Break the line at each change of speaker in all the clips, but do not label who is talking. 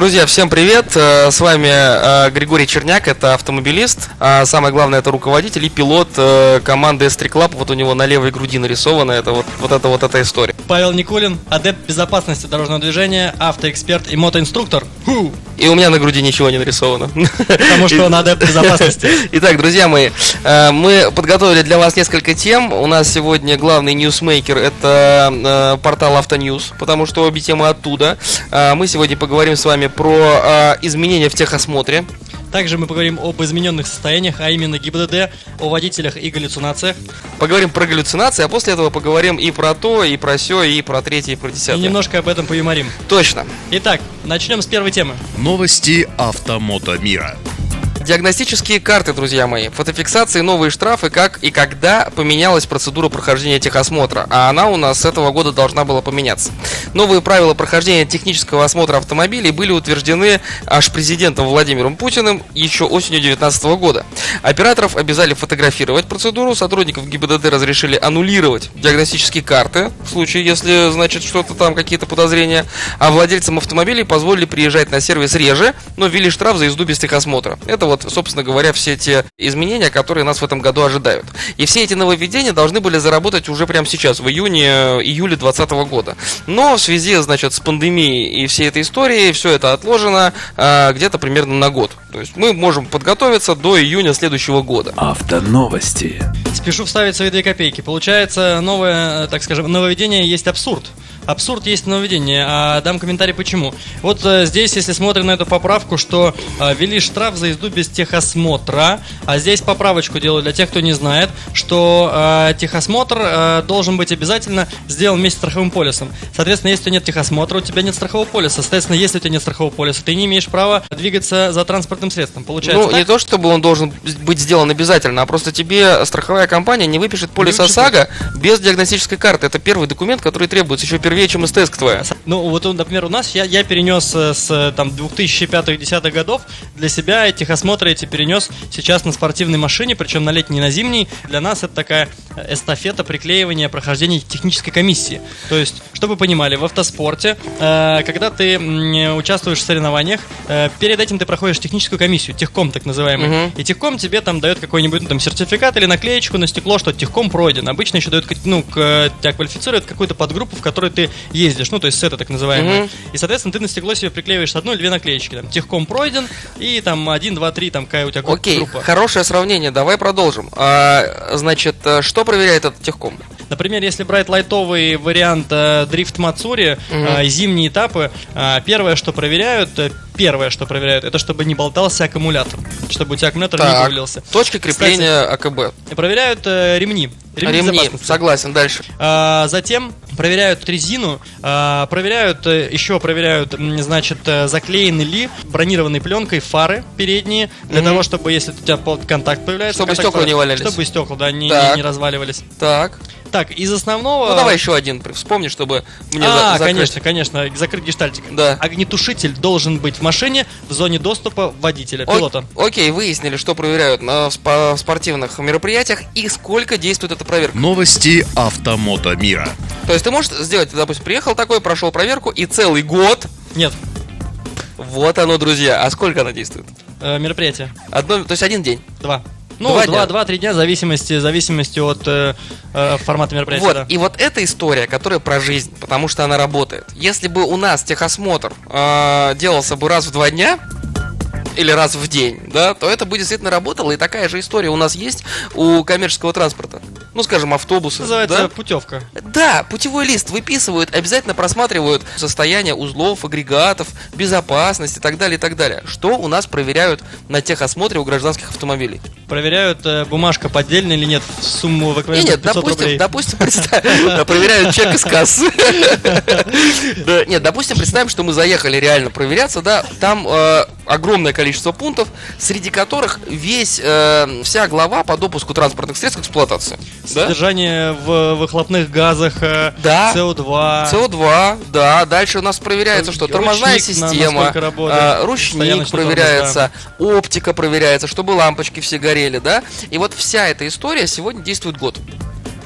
Друзья, всем привет! Э, С вами э, Григорий Черняк, это автомобилист. А самое главное, это руководитель и пилот э, команды S3 Club. Вот у него на левой груди нарисовано это вот, вот это вот эта история.
Павел Никулин, адепт безопасности дорожного движения, автоэксперт и мотоинструктор. Ху!
И у меня на груди ничего не нарисовано.
Потому что он адепт безопасности.
Итак, друзья мои, э, мы подготовили для вас несколько тем. У нас сегодня главный ньюсмейкер это э, портал Autonews, потому что обе темы оттуда. Э, Мы сегодня поговорим с вами про изменения в техосмотре.
Также мы поговорим об измененных состояниях, а именно ГИБДД, о водителях и галлюцинациях.
Поговорим про галлюцинации, а после этого поговорим и про то, и про все, и про третье, и про
И
десятое.
немножко об этом поюморим.
Точно.
Итак, начнем с первой темы.
Новости автомото мира.
Диагностические карты, друзья мои. Фотофиксации, новые штрафы, как и когда поменялась процедура прохождения техосмотра. А она у нас с этого года должна была поменяться. Новые правила прохождения технического осмотра автомобилей были утверждены аж президентом Владимиром Путиным еще осенью 2019 года. Операторов обязали фотографировать процедуру, сотрудников ГИБДД разрешили аннулировать диагностические карты, в случае, если, значит, что-то там, какие-то подозрения, а владельцам автомобилей позволили приезжать на сервис реже, но ввели штраф за езду без техосмотра. Это вот, собственно говоря, все те изменения, которые нас в этом году ожидают. И все эти нововведения должны были заработать уже прямо сейчас, в июне-июле 2020 года. Но в связи, значит, с пандемией и всей этой историей, все это отложено а, где-то примерно на год. То есть мы можем подготовиться до июня следующего года.
Автоновости
Спешу вставить свои две копейки. Получается, новое, э, так скажем, нововведение есть абсурд. Абсурд есть нововведение, а дам комментарий почему. Вот э, здесь, если смотрим на эту поправку, что э, ввели штраф за езду без техосмотра, а здесь поправочку делаю для тех, кто не знает, что э, техосмотр э, должен быть обязательно сделан вместе с страховым полисом. Соответственно, если у тебя нет техосмотра, у тебя нет страхового полиса. Соответственно, если у тебя нет страхового полиса, ты не имеешь права двигаться за транспортным средством. Получается
ну,
так?
не то чтобы он должен быть сделан обязательно, а просто тебе страховая компания не выпишет полис
выпишет.
ОСАГО без диагностической карты. Это первый документ, который требуется еще первее, чем СТС твоя.
Ну, вот, например, у нас я, я перенес э, с там 2005-2010 годов для себя техосмотры эти перенес сейчас на спортивной машине, причем на летней и на зимней. Для нас это такая эстафета приклеивания прохождения технической комиссии. То есть, чтобы вы понимали, в автоспорте, э, когда ты участвуешь в соревнованиях, э, перед этим ты проходишь техническую комиссию, техком так называемый.
Мгм.
И техком тебе там дает какой-нибудь ну, там сертификат или наклеечку на стекло, что техком пройден. Обычно еще дают, ну, к- тебя квалифицируют какую-то подгруппу, в которой ты ездишь, ну, то есть сеты так называемые.
Мгм.
И, соответственно, ты на стекло себе приклеиваешь одну или две наклеечки. Там, техком пройден, и там один, два, три, там какая у тебя.
Окей, хорошее сравнение, давай продолжим. А, значит, э, что проверяет этот техком?
Например, если брать лайтовый вариант э, дрифт Мацури, э, зимние этапы, э, первое, что проверяют, э, первое, что проверяют, это чтобы не болтался аккумулятор, чтобы у тебя аккумулятор не
Так,
вывалился.
точки крепления АКБ.
И проверяют э, ремни. Ремни,
Ремни, согласен, дальше.
А, затем проверяют резину, а, проверяют, еще проверяют, значит, заклеены ли бронированной пленкой фары передние, для
Мгм.
того, чтобы, если у тебя под контакт появляется...
Чтобы
контакт
стекла не валялись.
Чтобы стекла, да, не,
Так.
не- не разваливались.
Так,
Так, из основного...
ну давай еще один вспомни, чтобы мне
а,
за- закрыть.
конечно, конечно, закрыть гештальтик.
Да.
Огнетушитель должен быть в машине в зоне доступа водителя,
О-
пилота.
Окей, выяснили, что проверяют на спа- спортивных мероприятиях и сколько действует эта проверка.
Новости автомото мира.
То есть ты можешь сделать, допустим, приехал такой, прошел проверку и целый год.
Нет,
Вот оно, друзья. А сколько она действует?
э, мероприятие.
Одно, то есть один день.
Два. Ну,
Два дня.
два, два-три дня, в зависимости, зависимости от э, э, формата мероприятия.
Вот,
да.
и вот эта история, которая про жизнь, потому что она работает. Если бы у нас техосмотр э, делался бы раз в два дня, или раз в день, да, то это бы действительно работало, и такая же история у нас есть у коммерческого транспорта. Ну, скажем, автобусы.
Называется
да?
путевка.
Да, путевой лист выписывают, обязательно просматривают состояние узлов, агрегатов, безопасность и так далее, и так далее. Что у нас проверяют на техосмотре у гражданских автомобилей?
Проверяют, э, бумажка поддельная или нет, в сумму в эквиваленте
нет,
500
допустим,
рублей.
допустим, представь, проверяют чек из кассы. Нет, допустим, представим, что мы заехали реально проверяться, да, там э, огромное количество пунктов, среди которых весь, э, вся глава по допуску транспортных средств к эксплуатации. Да?
Содержание в выхлопных газах, э,
Да.
СО2.
СО2, да. Дальше у нас проверяется, что тормозная
на-
система,
насколько работает,
а, ручник проверяется, оптика проверяется, чтобы лампочки все горели, да. И вот вся эта история сегодня действует год.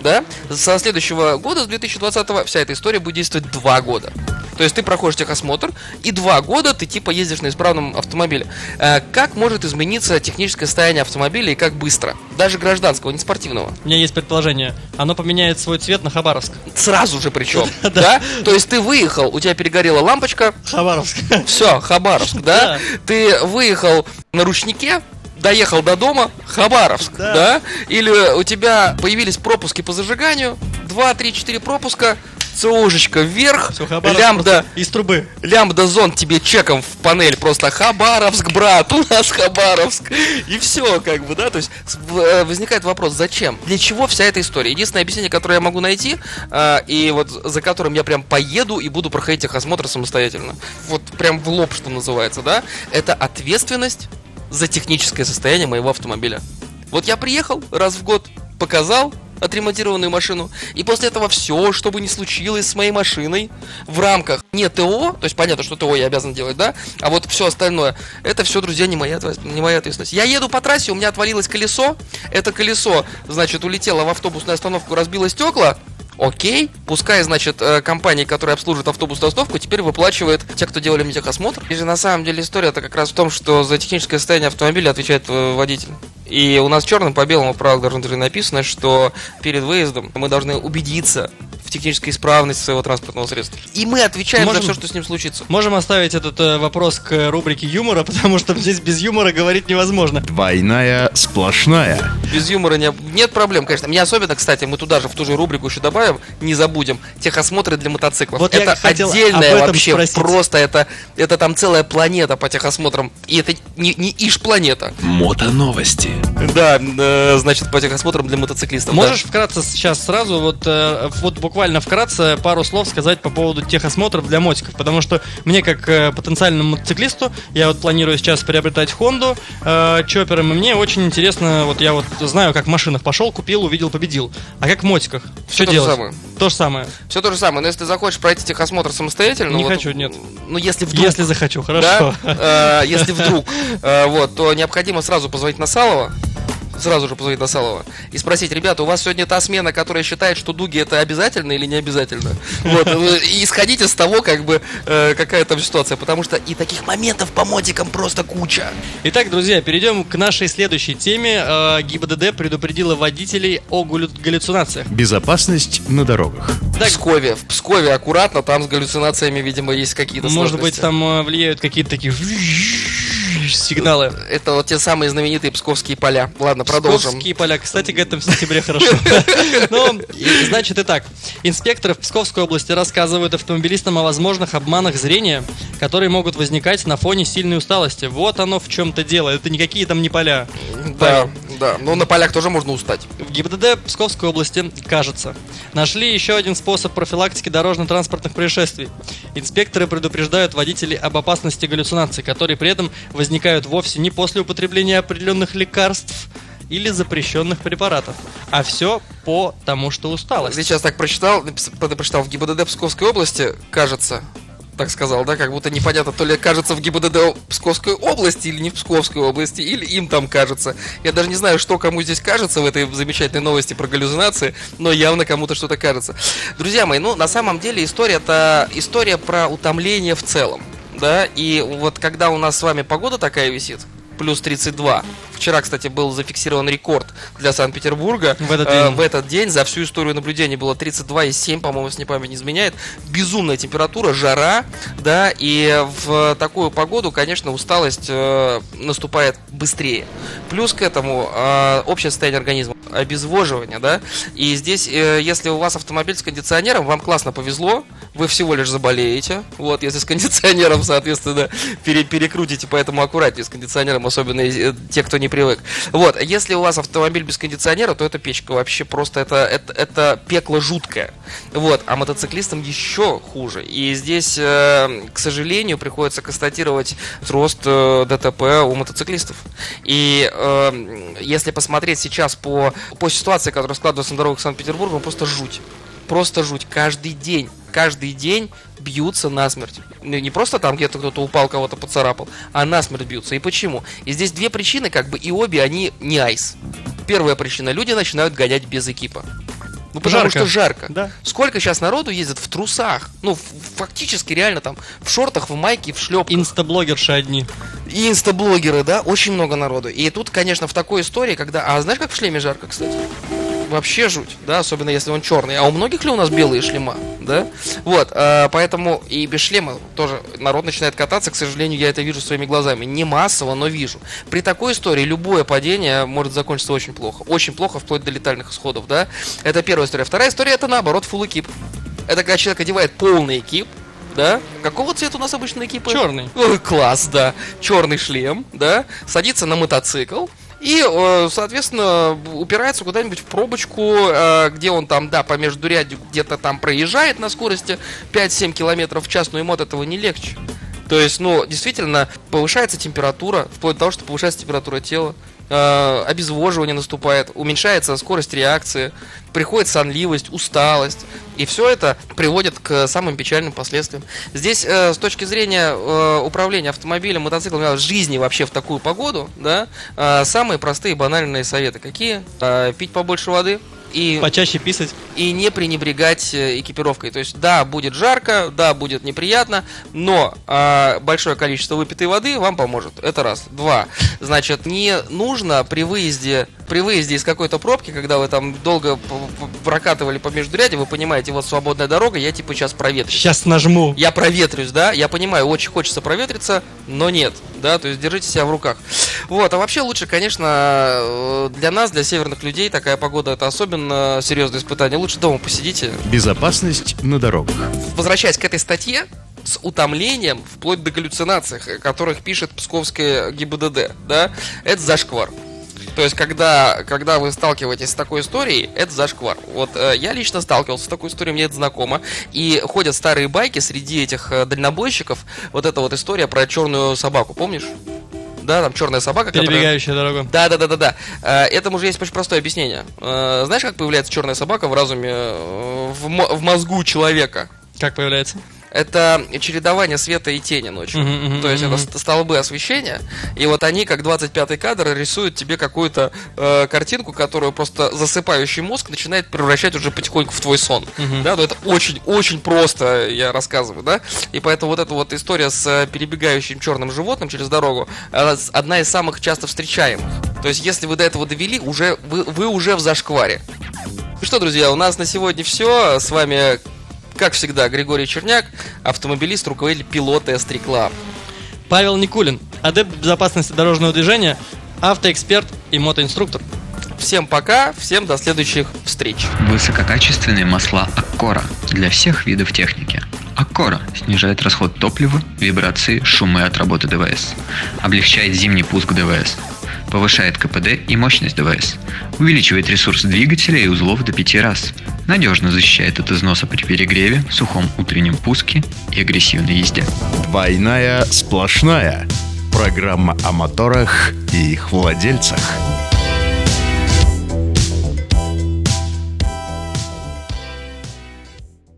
Да? Со следующего года, с 2020 вся эта история будет действовать два года. То есть ты проходишь техосмотр, и два года ты типа ездишь на исправном автомобиле. Э, Как может измениться техническое состояние автомобиля и как быстро? Даже гражданского, не спортивного.
У меня есть предположение. Оно поменяет свой цвет на Хабаровск.
Сразу же причем. Да? То есть ты выехал, у тебя перегорела лампочка,
Хабаровск.
все, Хабаровск, да?
Да.
Ты выехал на ручнике, доехал до дома, Хабаровск,
Да.
да? Или у тебя появились пропуски по зажиганию, 2, 3, 4 пропуска, ЦОшечка вверх,
Все,
лямбда,
из трубы.
лямбда зон тебе чеком в панель просто Хабаровск, брат, у нас Хабаровск. И все, как бы, да, то есть э, возникает вопрос, зачем? Для чего вся эта история? Единственное объяснение, которое я могу найти, э, и вот за которым я прям поеду и буду проходить техосмотр самостоятельно, вот прям в лоб, что называется, да, это ответственность за техническое состояние моего автомобиля. Вот я приехал раз в год, показал отремонтированную машину, и после этого все, что бы ни случилось с моей машиной в рамках не ТО, то есть понятно, что ТО я обязан делать, да, а вот все остальное, это все, друзья, не моя, не моя ответственность. Я еду по трассе, у меня отвалилось колесо, это колесо, значит, улетело в автобусную остановку, разбило стекла, Окей, пускай, значит, э, компания, которая обслуживает автобусную остановку, теперь выплачивает те, кто делали мне техосмотр. И же на самом деле история это как раз в том, что за техническое состояние автомобиля отвечает э, водитель. И у нас черным по белому в правилах должно написано, что перед выездом мы должны убедиться технической исправности своего транспортного средства. И мы отвечаем
Можем-
за все, что с ним случится.
Можем оставить этот э, вопрос к рубрике юмора, потому что здесь без юмора говорить невозможно.
Двойная сплошная.
Без юмора не, нет проблем, конечно. Мне особенно, кстати, мы туда же, в ту же рубрику еще добавим, не забудем, техосмотры для мотоциклов.
Вот
это
этом
вообще,
спросить.
просто это, это там целая планета по техосмотрам. И это не, не иш-планета.
Мотоновости.
Да, э, значит, по техосмотрам для мотоциклистов. да.
Можешь вкратце сейчас сразу, вот, э, вот буквально вкратце пару слов сказать по поводу техосмотров для мотиков, потому что мне как э, потенциальному мотоциклисту, я вот планирую сейчас приобретать Хонду э, чопером, и мне очень интересно, вот я вот знаю, как в машинах пошел, купил, увидел, победил, а как в мотиках?
Всё
Что
то же
делать?
самое.
То же самое.
Все то же самое, но если ты захочешь пройти техосмотр самостоятельно...
Не
вот,
хочу, нет.
Ну, если вдруг...
Если захочу, хорошо.
Да, э, если вдруг, э, вот, то необходимо сразу позвонить на Салова, сразу же позвонить на Салова и спросить, ребята, у вас сегодня та смена, которая считает, что дуги это обязательно или не обязательно? Вот, э, и исходить из того, как бы, э, какая там ситуация, потому что и таких моментов по мотикам просто куча.
Итак, друзья, перейдем к нашей следующей теме. Э, ГИБДД предупредила водителей о галлю- галлюцинациях.
Безопасность на дорогах.
В Пскове, в Пскове аккуратно, там с галлюцинациями, видимо, есть какие-то
Может быть,
сложности.
там э, влияют какие-то такие сигналы.
Это вот те самые знаменитые псковские поля. Ладно, продолжим.
Псковские поля. Кстати, к этому в сентябре хорошо. Ну, и, значит, итак. Инспекторы в Псковской области рассказывают автомобилистам о возможных обманах зрения, которые могут возникать на фоне сильной усталости. Вот оно в чем-то дело. Это никакие там не поля.
Да, да. Но на полях тоже можно устать.
В ГИБДД Псковской области, кажется, нашли еще один способ профилактики дорожно-транспортных происшествий. Инспекторы предупреждают водителей об опасности галлюцинаций, которые при этом возникают вовсе не после употребления определенных лекарств или запрещенных препаратов, а все по тому, что усталость.
Сейчас так прочитал, прочитал в ГИБДД Псковской области, кажется, так сказал, да, как будто непонятно, то ли кажется в ГИБДД Псковской области или не в Псковской области, или им там кажется. Я даже не знаю, что кому здесь кажется в этой замечательной новости про галлюцинации, но явно кому-то что-то кажется. Друзья мои, ну, на самом деле история это история про утомление в целом, да, и вот когда у нас с вами погода такая висит, плюс 32. Вчера, кстати, был зафиксирован рекорд для Санкт-Петербурга.
В этот
Э,
день.
в этот день за всю историю наблюдений было 32,7, по-моему, не память не изменяет. Безумная температура, жара, да, и в такую погоду, конечно, усталость э, наступает быстрее. Плюс к этому э, общее состояние организма, обезвоживание, да, и здесь, э, если у вас автомобиль с кондиционером, вам классно повезло, вы всего лишь заболеете. Вот, если с кондиционером, соответственно, пере перекрутите, поэтому аккуратнее с кондиционером, особенно э, те, кто не привык. Вот, если у вас автомобиль без кондиционера, то эта печка вообще просто это, это, это пекло жуткое. Вот, а мотоциклистам еще хуже. И здесь, э, к сожалению, приходится констатировать рост э, ДТП у мотоциклистов. И если посмотреть сейчас по, по ситуации, которая складывается на дорогах Санкт-Петербурга, просто жуть. Просто жуть. Каждый день, каждый день бьются насмерть. Ну, не просто там где-то кто-то упал, кого-то поцарапал, а насмерть бьются. И почему? И здесь две причины, как бы, и обе они не айс. Первая причина. Люди начинают гонять без экипа. Ну, потому
Жарко.
что жарко.
Да.
Сколько сейчас народу ездит в трусах? Ну, фактически, реально там, в шортах, в майке, в шлепках.
Инстаблогерши одни.
И инстаблогеры, да, очень много народу. И тут, конечно, в такой истории, когда... А знаешь, как в шлеме жарко, кстати? Вообще жуть, да, особенно если он черный. А у многих ли у нас белые шлема, да? Вот, а, поэтому и без шлема тоже народ начинает кататься. К сожалению, я это вижу своими глазами. Не массово, но вижу. При такой истории любое падение может закончиться очень плохо. Очень плохо, вплоть до летальных исходов, да? Это первая история. Вторая история, это наоборот, full экип. Это когда человек одевает полный экип, да? Какого цвета у нас обычно экипы?
Черный.
Ой, класс, да. Черный шлем, да. Садится на мотоцикл. И, э, соответственно, упирается куда-нибудь в пробочку, э, где он там, да, по междурядью где-то там проезжает на скорости 5-7 километров в час, но ему от этого не легче. То есть, ну, действительно, повышается температура, вплоть до того, что повышается температура тела, э, обезвоживание наступает, уменьшается скорость реакции, приходит сонливость, усталость. И все это приводит к самым печальным последствиям. Здесь, э, с точки зрения э, управления автомобилем, мотоциклом, жизни вообще в такую погоду, да, самые простые банальные советы. Какие? Пить побольше воды. И
Почаще писать.
И не пренебрегать э, экипировкой. То есть, да, будет жарко, да, будет неприятно, но а, большое количество выпитой воды вам поможет. Это раз. Два. Значит, не нужно при выезде, при выезде из какой-то пробки, когда вы там долго прокатывали по междуряде, вы понимаете, вот свободная дорога, я типа сейчас проветрюсь.
Сейчас нажму.
Я проветрюсь, да, я понимаю, очень хочется проветриться, но нет, да, то есть держите себя в руках. Вот, а вообще лучше, конечно, э, для нас, для северных людей, такая погода это особенно серьезное испытание. Лучше дома посидите.
Безопасность на дорогах.
Возвращаясь к этой статье, с утомлением, вплоть до галлюцинаций, о которых пишет Псковская ГИБДД, да, это зашквар. То есть, когда, когда вы сталкиваетесь с такой историей, это зашквар. Вот э, я лично сталкивался с такой историей, мне это знакомо. И ходят старые байки среди этих э, дальнобойщиков. Вот эта вот история про черную собаку, помнишь? Да, там черная собака, которая...
Перебегающая дорога.
Да, да, да, да, да. Э, Этому же есть очень простое объяснение. Э, Знаешь, как появляется черная собака в разуме, э, в, в мозгу человека?
Как появляется?
Это чередование света и тени ночью.
Мгм, мгм,
То есть это
мгм.
ст- столбы освещения, и вот они, как 25-й кадр, рисуют тебе какую-то э, картинку, которую просто засыпающий мозг начинает превращать уже потихоньку в твой сон.
Мгм.
Да, но это очень-очень просто, я рассказываю, да. И поэтому вот эта вот история с э, перебегающим черным животным через дорогу, одна из самых часто встречаемых. То есть, если вы до этого довели, уже вы, вы уже в зашкваре. Ну что, друзья, у нас на сегодня все. С вами, как всегда, Григорий Черняк, автомобилист, руководитель пилота S3 Club.
Павел Никулин, адепт безопасности дорожного движения, автоэксперт и мотоинструктор.
Всем пока, всем до следующих встреч.
Высококачественные масла Аккора для всех видов техники. Аккора снижает расход топлива, вибрации, шумы от работы ДВС. Облегчает зимний пуск ДВС. Повышает КПД и мощность ДВС. Увеличивает ресурс двигателя и узлов до 5 раз. Надежно защищает от износа при перегреве, сухом утреннем пуске и агрессивной езде.
Двойная сплошная. Программа о моторах и их владельцах.